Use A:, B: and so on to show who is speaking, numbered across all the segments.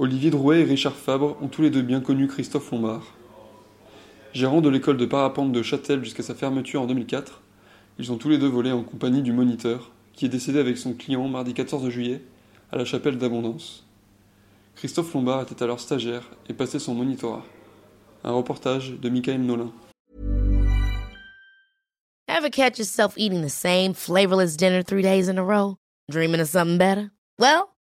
A: Olivier Drouet et Richard Fabre ont tous les deux bien connu Christophe Lombard. Gérant de l'école de parapente de Châtel jusqu'à sa fermeture en 2004, ils ont tous les deux volé en compagnie du moniteur, qui est décédé avec son client mardi 14 juillet à la chapelle d'Abondance. Christophe Lombard était alors stagiaire et passait son monitorat. Un reportage de Michael Nolin.
B: Ever catch yourself eating the same flavorless dinner three days in a row? Dreaming of something better? Well,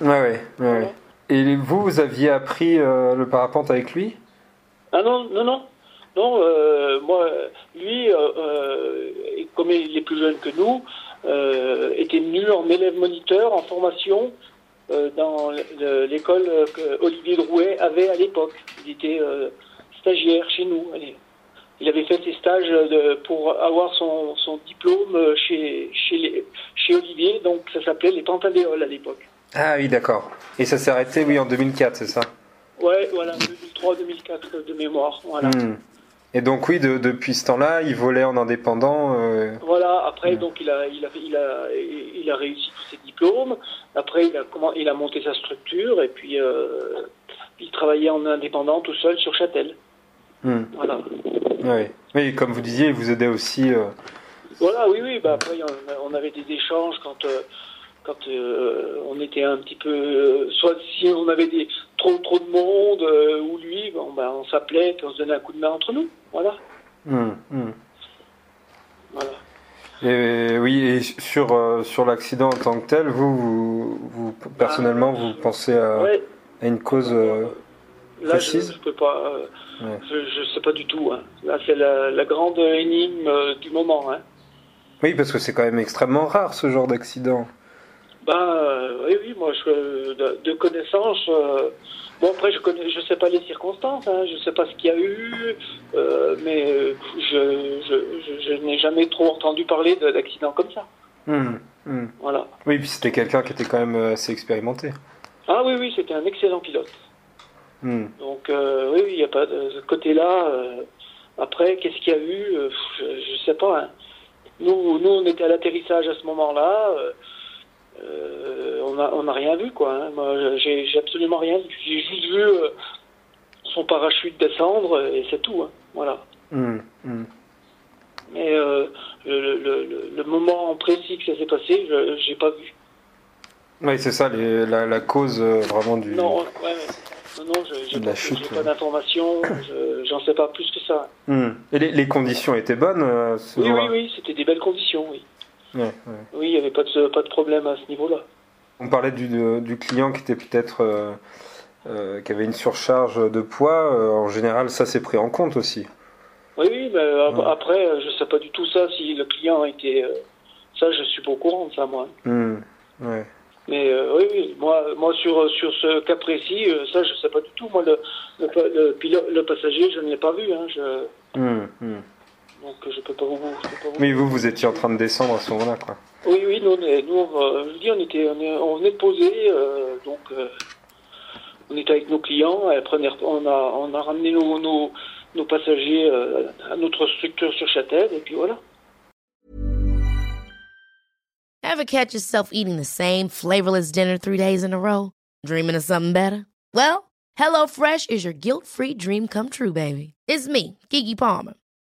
C: Ouais, ouais. Et vous, vous aviez appris euh, le parapente avec lui?
D: Ah non, non, non. Non, euh, moi, lui, euh, comme il est plus jeune que nous, était venu en élève moniteur en formation dans le- l'école que Olivier Drouet avait à l'époque. Il était stagiaire chez nous. Allez. Il avait fait ses stages de, pour avoir son, son diplôme chez, chez, les- chez Olivier, donc ça s'appelait les Pantadéoles à l'époque.
C: Ah oui, d'accord. Et ça s'est arrêté, oui, en 2004, c'est ça
D: Ouais, voilà, 2003-2004 de mémoire. Voilà.
C: Hmm. Et donc, oui, de- depuis ce temps-là, il volait en indépendant. euh,
D: Voilà, après, donc, il a, il, a, il, a, il a réussi tous ses diplômes. Après, il a, comment, il a monté sa structure et puis euh, il travaillait en indépendant tout seul sur Châtel.
C: hmm.
D: Voilà.
C: Ouais. Oui, comme vous disiez, il vous aidait aussi. euh,
D: Voilà, oui, oui. Bah, après, on, avait des échanges quand, quand euh, on était un petit peu. euh, soit si on avait des, trop, trop de monde euh, ou lui, bon, bah, on s'appelait puis on se donnait un coup de main entre nous. Voilà.
C: hmm, hmm.
D: voilà.
C: Et oui, et sur, sur l'accident en tant que tel, vous, vous, vous, personnellement, vous pensez à,
D: Ouais.
C: à une cause
D: Là, je,
C: précise
D: je peux pas.
C: Ouais.
D: Je, je sais pas du tout. Hein. Là, c'est la, la grande énigme du moment. Hein.
C: Oui, parce que c'est quand même extrêmement rare ce genre d'accident.
D: Ben, euh, oui, oui, moi, je, de, de connaissance. euh, bon, après, je connais, je sais pas les circonstances. Hein, je sais pas ce qu'il y a eu, euh, mais euh, je, je, je, je n'ai jamais trop entendu parler de- d'accidents comme ça.
C: Hmm, hmm.
D: Voilà.
C: Oui, puis c'était quelqu'un qui était quand même euh, assez expérimenté.
D: Ah oui, oui, c'était un excellent pilote.
C: Hmm.
D: Donc, euh, oui, oui, il n'y a pas de ce côté-là. euh, après, qu'est-ce qu'il y a eu euh, Je ne sais pas. hein. Nous, nous, on était à l'atterrissage à ce moment-là. Euh, on n'a on a rien vu, quoi. hein. Moi, j'ai j'ai absolument rien vu. J'ai juste vu euh, son parachute descendre et c'est tout. hein. Voilà.
C: Hmm, hmm.
D: Mais euh, le, le, le, le moment précis que ça s'est passé, je j'ai pas vu.
C: Oui, c'est ça, les- la, la cause vraiment du.
D: Non, ouais, non, non, je- j'ai
C: De la
D: pas,
C: chute,
D: j'ai
C: ouais.
D: pas d'informations. je- J'en sais pas plus que ça.
C: Hmm. Et les, les conditions étaient bonnes
D: Oui, oui, oui, c'était des belles conditions, oui.
C: Ouais.
D: Oui, il n'y avait pas de, pas de problème à ce niveau-là.
C: On parlait du, du client qui était peut-être. euh, euh, qui avait une surcharge de poids. euh, en général, ça c'est pris en compte aussi.
D: Oui, oui,
C: Ouais.
D: après, je sais pas du tout ça, si le client était... euh, ça, je suis pas au courant de ça, moi.
C: Hmm. Ouais.
D: Mais oui, oui, moi, moi sur, sur ce cas précis, ça, je sais pas du tout. Moi, le, le, le, pilote, le passager, je ne l'ai pas vu. Hein, je,
C: Hmm, hmm.
D: Donc, je peux pas vous... Peux pas vous...
C: Oui, vous, vous étiez en train de descendre à ce moment-là, quoi.
D: Oui, oui, nous, on, est- nous, on, je vous dis, on, était, on, est- on venait de poser, euh, donc euh, on était avec nos clients, et après on, est- on a, on a ramené nos, nos, nos passagers euh, à notre structure sur Châtel, et puis voilà.
B: Ever catch yourself eating the same flavorless dinner three days in a row? Dreaming of something better? Well, HelloFresh is your guilt-free dream come true, baby. It's me, Kiki Palmer.